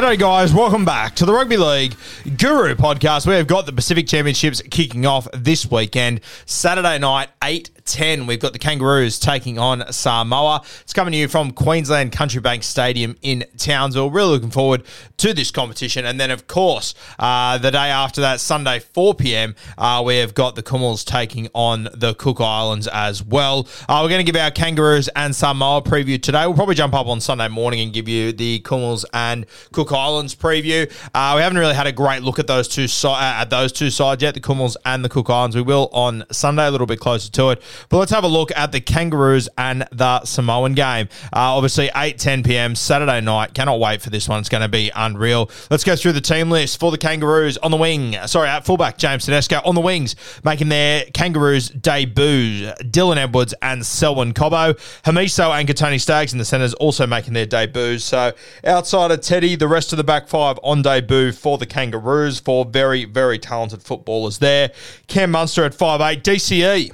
G'day, guys. Welcome back to the Rugby League Guru podcast. We have got the Pacific Championships kicking off this weekend. Saturday night, 8 10. We've got the Kangaroos taking on Samoa. It's coming to you from Queensland Country Bank Stadium in Townsville. Really looking forward to this competition. And then, of course, uh, the day after that, Sunday, 4 p.m., uh, we have got the Kumuls taking on the Cook Islands as well. Uh, we're going to give our Kangaroos and Samoa preview today. We'll probably jump up on Sunday morning and give you the Kumuls and Cook Islands preview. Uh, we haven't really had a great look at those two uh, at those two sides yet, the Kumuls and the Cook Islands. We will on Sunday, a little bit closer to it. But let's have a look at the Kangaroos and the Samoan game. Uh, obviously, 8 10 p.m. Saturday night. Cannot wait for this one. It's going to be unreal. Let's go through the team list for the Kangaroos on the wing. Sorry, at fullback, James Tedesco. On the wings, making their Kangaroos debut, Dylan Edwards and Selwyn Cobbo. Hamiso and Kotoni Staggs in the centres also making their debuts. So outside of Teddy, the rest of the back five on debut for the Kangaroos. Four very, very talented footballers there. Cam Munster at 5'8", DCE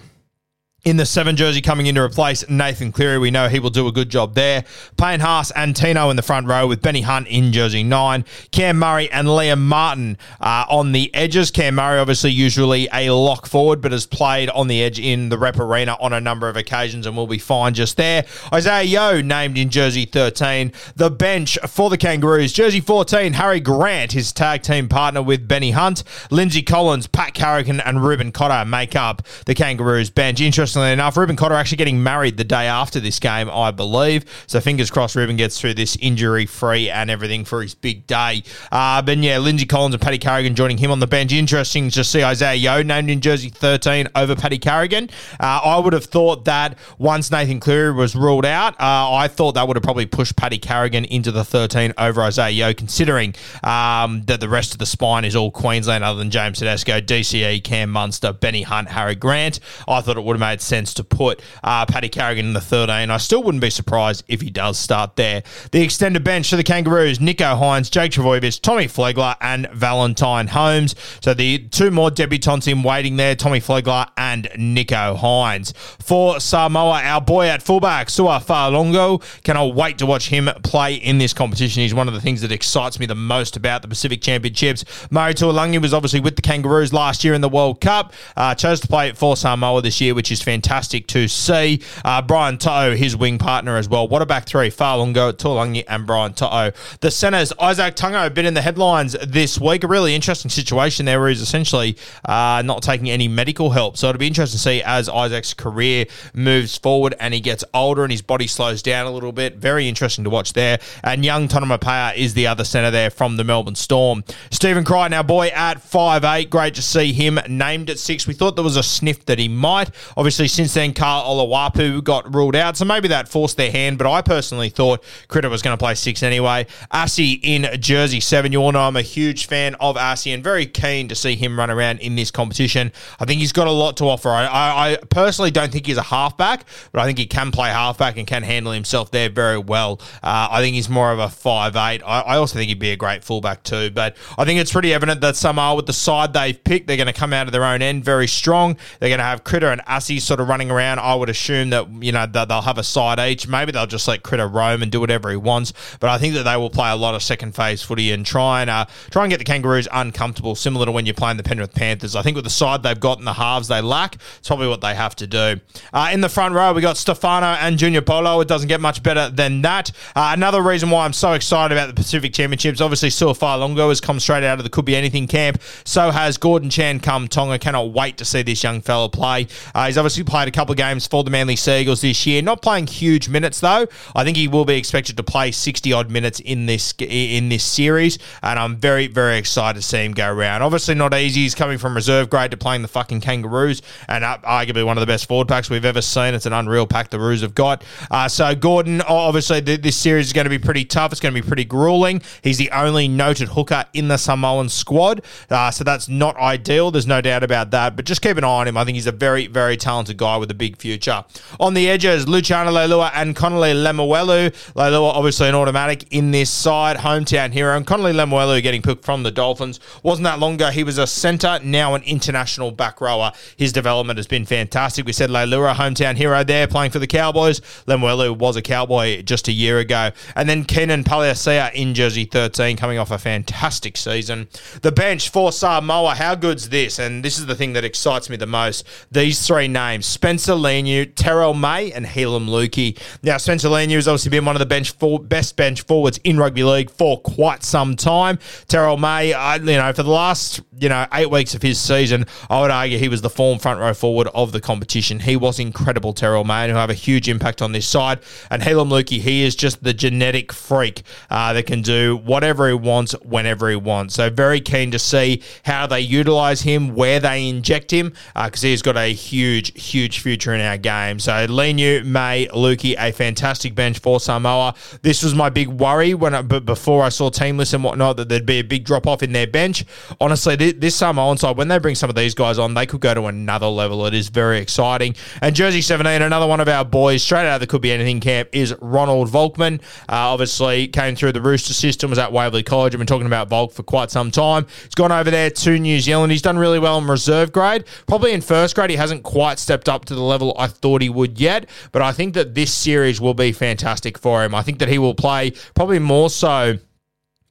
in the seven jersey coming in to replace Nathan Cleary. We know he will do a good job there. Payne Haas and Tino in the front row with Benny Hunt in jersey nine. Cam Murray and Liam Martin uh, on the edges. Cam Murray, obviously, usually a lock forward, but has played on the edge in the rep arena on a number of occasions and will be fine just there. Isaiah Yeo named in jersey 13. The bench for the Kangaroos. Jersey 14, Harry Grant, his tag team partner with Benny Hunt. Lindsay Collins, Pat Carrigan, and Reuben Cotter make up the Kangaroos bench. Interestingly enough, Reuben Cotter actually getting married the day after this game, I believe. So fingers crossed Reuben gets through this injury free and everything for his big day. Uh, but yeah, Lindsay Collins and Paddy Carrigan joining him on the bench. Interesting to see Isaiah Yeo named in jersey 13 over Paddy Carrigan. Uh, I would have thought that once Nathan Cleary was ruled out, uh, I thought that would have probably pushed Paddy Carrigan into the 13 over Isaiah Yeo, considering um, that the rest of the spine is all Queensland other than James Tedesco, DCE, Cam Munster, Benny Hunt, Harry Grant. I thought it would have made sense to put uh, Paddy Carrigan in the 13. I still wouldn't be surprised if he does start there. The extended bench for the Kangaroos, Nicho Hynes, Jake Trbojevic, Tommy Flegler, and Valentine Holmes. So the two more debutants in waiting there, Tommy Flegler and Nicho Hynes. For Samoa, our boy at fullback, Sua Fa'alogo. Cannot wait to watch him play in this competition. He's one of the things that excites me the most about the Pacific Championships. Murray Taulagi was obviously with the Kangaroos last year in the World Cup. Uh, chose to play for Samoa this year, which is fantastic to see. Uh, Brian To'o, his wing partner as well. What a back three. Fa'alogo, Taulagi, and Brian To'o. The centres, Izack Tago, been in the headlines this week. A really interesting situation there where he's essentially uh, not taking any medical help. So it'll be interesting to see as Izack's career moves forward and he gets older and his body slows down a little bit. Very interesting to watch there. And young Tonumaipea is the other centre there from the Melbourne Storm. Stephen Crichton, our boy at 5'8. Great to see him named at six. We thought there was a sniff that he might. Obviously, obviously, since then, Carl Olawapu got ruled out, so maybe that forced their hand. But I personally thought Critter was going to play six anyway. Asi in jersey seven. You all know I'm a huge fan of Asi and very keen to see him run around in this competition. I think he's got a lot to offer. I, I, I personally don't think he's a halfback, but I think he can play halfback and can handle himself there very well. Uh, I think he's more of a five eight. I, I also think he'd be a great fullback too. But I think it's pretty evident that Samoa, with the side they've picked, they're going to come out of their own end very strong. They're going to have Critter and Asi sort of running around. I would assume that you know they'll have a side each. Maybe they'll just let Critter roam and do whatever he wants. But I think that they will play a lot of second phase footy and try and uh, try and get the Kangaroos uncomfortable, similar to when you're playing the Penrith Panthers. I think with the side they've got and the halves they lack, it's probably what they have to do. Uh, in the front row, we got Stefano and Junior Paulo. It doesn't get much better than that. Uh, another reason why I'm so excited about the Pacific Championships, obviously, Sua Fa'alogo has come straight out of the Could Be Anything camp. So has Gordon Chan Kum Tong. Cannot wait to see this young fella play. Uh, he's obviously played a couple of games for the Manly Seagulls this year. Not playing huge minutes though. I think he will be expected to play 60 odd minutes in this in this series, and I'm very very excited to see him go around. Obviously not easy. He's coming from reserve grade to playing the fucking Kangaroos, and arguably one of the best forward packs we've ever seen. It's an unreal pack the Roos have got. Uh, so Gordon, obviously this series is going to be pretty tough. It's going to be pretty grueling. He's the only noted hooker in the Samoan squad, uh, so that's not ideal. There's no doubt about that. But just keep an eye on him. I think he's a very very talented guy with a big future. On the edges, Luciano Leilua and Connelly Lemuelu. Leilua obviously an automatic in this side, hometown hero, and Connelly Lemuelu getting picked from the Dolphins. Wasn't that long ago? He was a centre, now an international back rower. His development has been fantastic. We said Leilua, hometown hero there, playing for the Cowboys. Lemuelu was a Cowboy just a year ago. And then Keenan Palasia in jersey 13, coming off a fantastic season. The bench for Samoa, how good's this? And this is the thing that excites me the most. These three names, Spencer Leniu, Terrell May, and Heilum Luki. Now, Spencer Leniu has obviously been one of the bench for, best bench forwards in rugby league for quite some time. Terrell May, I, you know, for the last you know eight weeks of his season, I would argue he was the form front row forward of the competition. He was incredible, Terrell May, who have a huge impact on this side. And Heilum Luki, he is just the genetic freak uh, that can do whatever he wants whenever he wants. So very keen to see how they utilize him, where they inject him, because uh, he's got a huge, huge future in our game. So Leniu, May, Luki, a fantastic bench for Samoa. This was my big worry when, I, but before I saw team list and whatnot, that there'd be a big drop off in their bench. Honestly, this, this Samoan side, when they bring some of these guys on, they could go to another level. It is very exciting. And Jersey 17, another one of our boys straight out of the Could Be Anything camp is Ronald Volkman. Uh, obviously, came through the Rooster system, was at Waverley College. I've been talking about Volk for quite some time. He's gone over there to New Zealand. He's done really well in reserve grade. Probably in first grade, he hasn't quite stepped up to the level I thought he would yet. But I think that this series will be fantastic for him. I think that he will play probably more so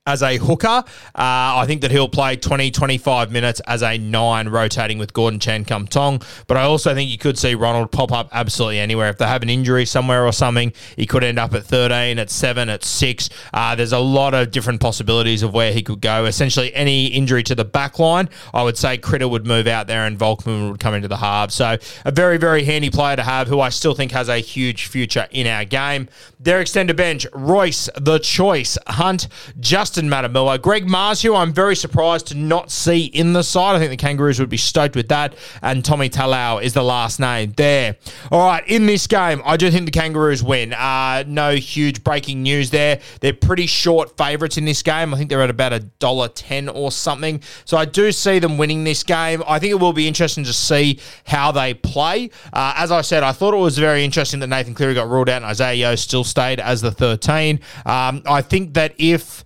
as a hooker. Uh, I think that he'll play 20, 25 minutes as a nine, rotating with Gordon Chan Kum Tong. But I also think you could see Ronald pop up absolutely anywhere. If they have an injury somewhere or something, he could end up at 13, at 7, at 6. Uh, there's a lot of different possibilities of where he could go. Essentially, any injury to the back line, I would say Critter would move out there and Volkman would come into the half. So a very, very handy player to have who I still think has a huge future in our game. Their extended bench, Royce, The Choice, Hunt, Justin Matamua. Greg Marzhew, who I'm very surprised to not see in the side. I think the Kangaroos would be stoked with that. And Tommy Talau is the last name there. All right, in this game, I do think the Kangaroos win. Uh, no huge breaking news there. They're pretty short favourites in this game. I think they're at about a dollar ten or something. So I do see them winning this game. I think it will be interesting to see how they play. Uh, as I said, I thought it was very interesting that Nathan Cleary got ruled out and Isaiah Yeo still stayed as the 13. Um, I think that if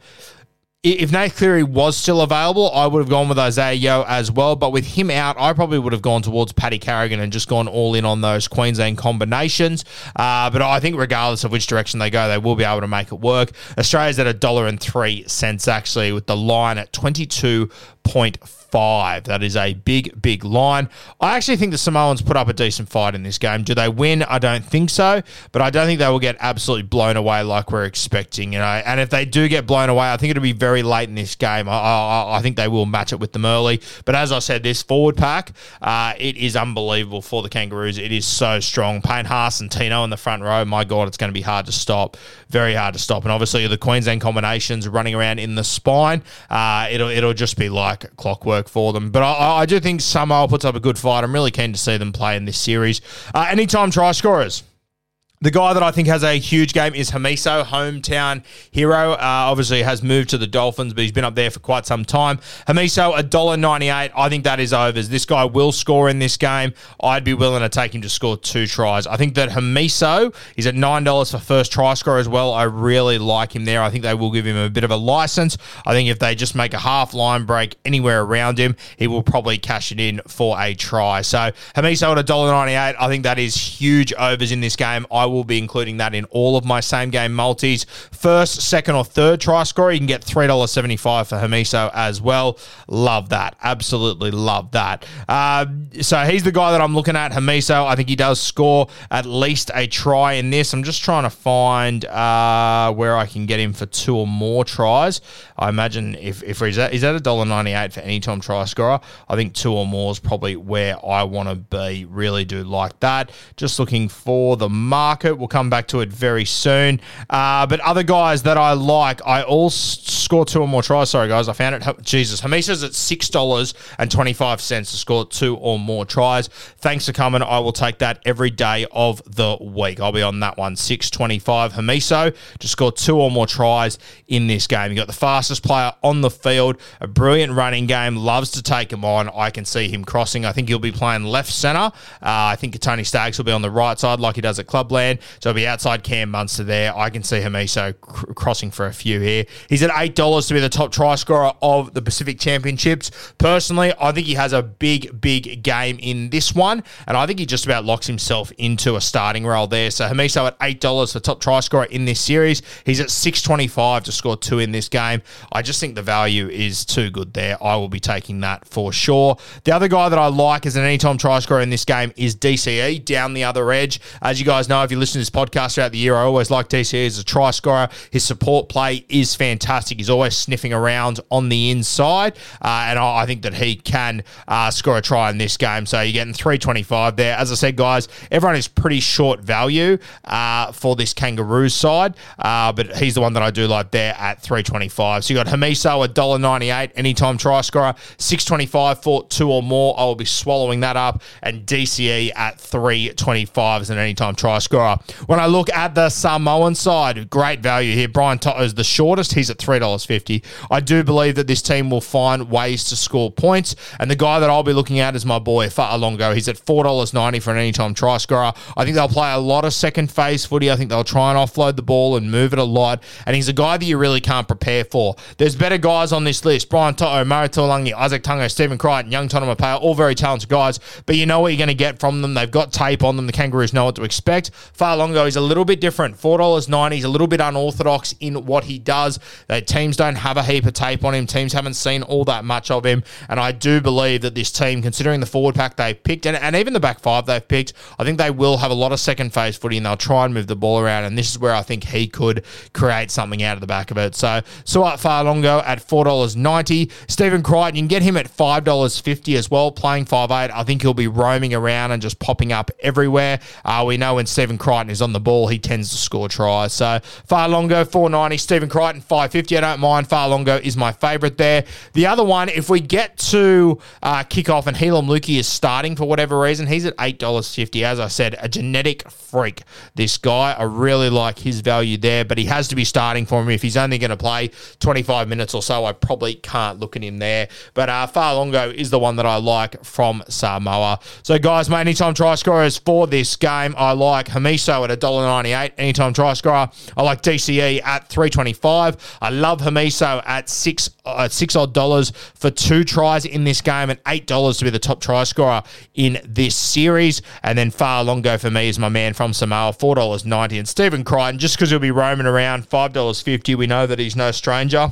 if Nate Cleary was still available, I would have gone with Isaiah Yeo as well. But with him out, I probably would have gone towards Paddy Carrigan and just gone all in on those Queensland combinations. Uh, but I think regardless of which direction they go, they will be able to make it work. Australia's at a dollar and three cents actually, with the line at twenty two point five. That is a big, big line. I actually think the Samoans put up a decent fight in this game. Do they win? I don't think so, but I don't think they will get absolutely blown away like we're expecting. You know, and if they do get blown away, I think it'll be very late in this game. I, I, I think they will match it with them early. But as I said, this forward pack, uh, it is unbelievable for the Kangaroos. It is so strong. Payne Haas and Tino in the front row. My God, it's going to be hard to stop. Very hard to stop. And obviously the Queensland combinations running around in the spine. Uh, it'll it'll just be like clockwork work for them. But I, I do think Samoa puts up a good fight. I'm really keen to see them play in this series. Uh, anytime try scorers. The guy that I think has a huge game is Hamiso, hometown hero. Uh, obviously has moved to the Dolphins, but he's been up there for quite some time. Hamiso, $1.98. I think that is overs. This guy will score in this game. I'd be willing to take him to score two tries. I think that Hamiso is at $9 for first try score as well. I really like him there. I think they will give him a bit of a license. I think if they just make a half line break anywhere around him, he will probably cash it in for a try. So Hamiso at $1.98. I think that is huge overs in this game. I will be including that in all of my same game multis. First, second, or third try scorer, you can get $3.75 for Hamiso as well. Love that. Absolutely love that. Uh, so he's the guy that I'm looking at, Hamiso. I think he does score at least a try in this. I'm just trying to find uh, where I can get him for two or more tries. I imagine if, if he's at, is that $1.98 for any time try scorer, I think two or more is probably where I want to be. Really do like that. Just looking for the market market. We'll come back to it very soon. Uh, but other guys that I like, I all score two or more tries. Sorry, guys, I found it. Jesus, Hamiso's at six dollars and twenty five cents to score two or more tries. Thanks for coming. I will take that every day of the week. I'll be on that one. Six twenty five. Hamiso to score two or more tries in this game. You got the fastest player on the field, a brilliant running game. Loves to take him on. I can see him crossing. I think he'll be playing left center. Uh, I think Tony Staggs will be on the right side like he does at Clubland. So he'll be outside Cam Munster there. I can see Hamiso cr- crossing for a few here. He's at $8 to be the top try scorer of the Pacific Championships. Personally, I think he has a big, big game in this one, and I think he just about locks himself into a starting role there. So Hamiso at $8 for top try scorer in this series. He's at 625 to score two in this game. I just think the value is too good there. I will be taking that for sure. The other guy that I like as an anytime try scorer in this game is DCE down the other edge. As you guys know, if you listen to this podcast throughout the year. I always like DCE as a try scorer. His support play is fantastic. He's always sniffing around on the inside, uh, and I, I, think that he can uh, score a try in this game. So you're getting 325 there. As I said, guys, everyone is pretty short value uh, for this Kangaroos side, uh, but he's the one that I do like there at 325. So you got Hamiso at $1.98, anytime try scorer, 625 for two or more. I will be swallowing that up, and DCE at 325 as an anytime try scorer. When I look at the Samoan side, great value here. Brian To'o is the shortest. He's at $3.50. I do believe that this team will find ways to score points. And the guy that I'll be looking at is my boy, Fa'alogo. He's at $4.90 for an anytime try scorer. I think they'll play a lot of second phase footy. I think they'll try and offload the ball and move it a lot. And he's a guy that you really can't prepare for. There's better guys on this list. Brian To'o, Murray Taulagi, Izack Tago, Stephen Crichton, Young Tonumaipea, all very talented guys. But you know what you're going to get from them. They've got tape on them. The Kangaroos know what to expect. Fa'alogo is a little bit different. $4.90. He's a little bit unorthodox in what he does. That teams don't have a heap of tape on him. Teams haven't seen all that much of him. And I do believe that this team, considering the forward pack they've picked and, and even the back five they've picked, I think they will have a lot of second phase footy and they'll try and move the ball around. And this is where I think he could create something out of the back of it. So Sua Fa'alogo at $4.90. Stephen Crichton, you can get him at $5.50 as well, playing five eight. I think he'll be roaming around and just popping up everywhere. Uh, we know when Stephen Crichton is on the ball, he tends to score tries. So Fa'alogo, 490. Stephen Crichton, 550. I don't mind. Fa'alogo is my favourite there. The other one, if we get to uh, kick off and Heilum Luki is starting for whatever reason, he's at $8.50. As I said, a genetic freak. This guy, I really like his value there, but he has to be starting for me. If he's only going to play 25 minutes or so, I probably can't look at him there. But uh, Fa'alogo is the one that I like from Samoa. So, guys, my anytime try scorers for this game, I like Hamiso at $1.98 anytime try scorer. I like DCE at 325. I love Hamiso at six uh, six odd dollars for two tries in this game and eight dollars to be the top try scorer in this series. And then Fa'alogo for me is my man from Samoa, four dollars ninety. And Stephen Crichton, just because he'll be roaming around, five dollars fifty. We know that he's no stranger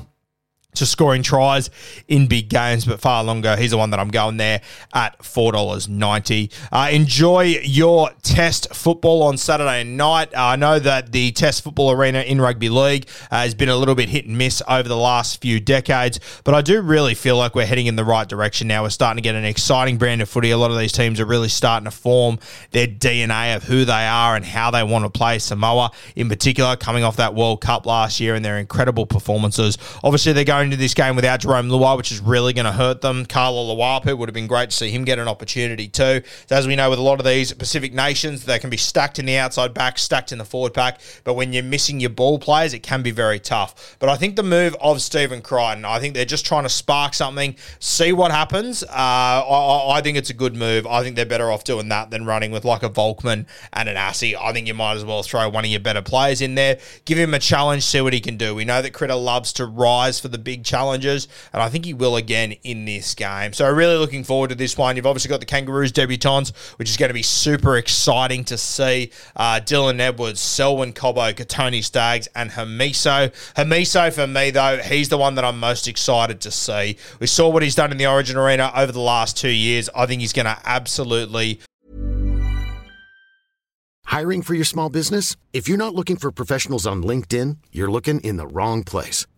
to scoring tries in big games, but Fa'alogo. He's the one that I'm going there at $4.90. Uh, enjoy your test football on Saturday night. Uh, I know that the test football arena in rugby league uh, has been a little bit hit and miss over the last few decades, but I do really feel like we're heading in the right direction now. We're starting to get an exciting brand of footy. A lot of these teams are really starting to form their DNA of who they are and how they want to play. Samoa, in particular, coming off that World Cup last year and their incredible performances. Obviously, they're going into this game without Jarome Luai, which is really going to hurt them. Carlo Luapu would have been great to see him get an opportunity too. So as we know, with a lot of these Pacific nations, they can be stacked in the outside back, stacked in the forward pack. But when you're missing your ball players, it can be very tough. But I think the move of Stephen Crichton, I think they're just trying to spark something, see what happens. Uh, I, I think it's a good move. I think they're better off doing that than running with like a Volkman and an Asi. I think you might as well throw one of your better players in there, give him a challenge, see what he can do. We know that Critter loves to rise for the big challenges, and I think he will again in this game. So really looking forward to this one. You've obviously got the Kangaroos debutants, which is going to be super exciting to see. Uh, Dylan Edwards, Selwyn Cobbo, Kotoni Staggs, and Hamiso. Hamiso, for me, though, he's the one that I'm most excited to see. We saw what he's done in the Origin Arena over the last two years. I think he's going to absolutely Hiring for your small business? If you're not looking for professionals on LinkedIn, you're looking in the wrong place.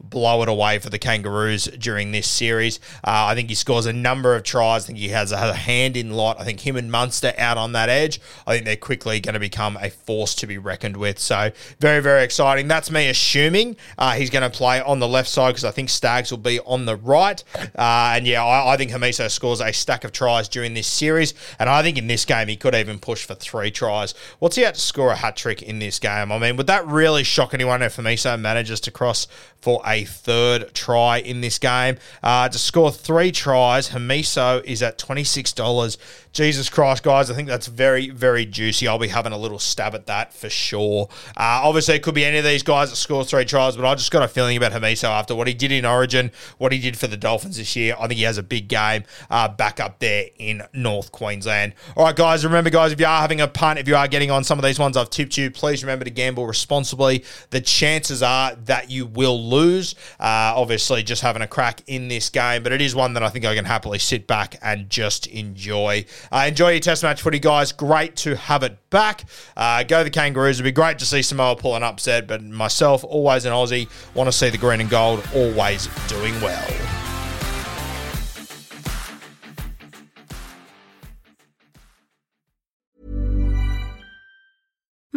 Blow it away for the Kangaroos during this series. Uh, I think he scores a number of tries. I think he has a, hand in lot. I think him and Munster out on that edge. I think they're quickly going to become a force to be reckoned with. So very, very exciting. That's me assuming uh, he's going to play on the left side because I think Staggs will be on the right. Uh, and yeah, I, I think Hamiso scores a stack of tries during this series. And I think in this game, he could even push for three tries. What's he had to score a hat trick in this game? I mean, would that really shock anyone if Hamiso manages to cross for a third try in this game. Uh, to score three tries, Hamiso is at $26. Jesus Christ, guys, I think that's very, very juicy. I'll be having a little stab at that for sure. Uh, obviously, it could be any of these guys that score three tries, but I just got a feeling about Hamiso after what he did in Origin, what he did for the Dolphins this year. I think he has a big game uh, back up there in North Queensland. All right, guys, remember, guys, if you are having a punt, if you are getting on some of these ones I've tipped you, please remember to gamble responsibly. The chances are that you will lose. Uh, obviously, just having a crack in this game, but it is one that I think I can happily sit back and just enjoy. Uh, enjoy your test match footy, guys. Great to have it back. Uh, go the Kangaroos. It'd be great to see Samoa pull an upset, but myself, always an Aussie, want to see the green and gold always doing well.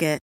Target.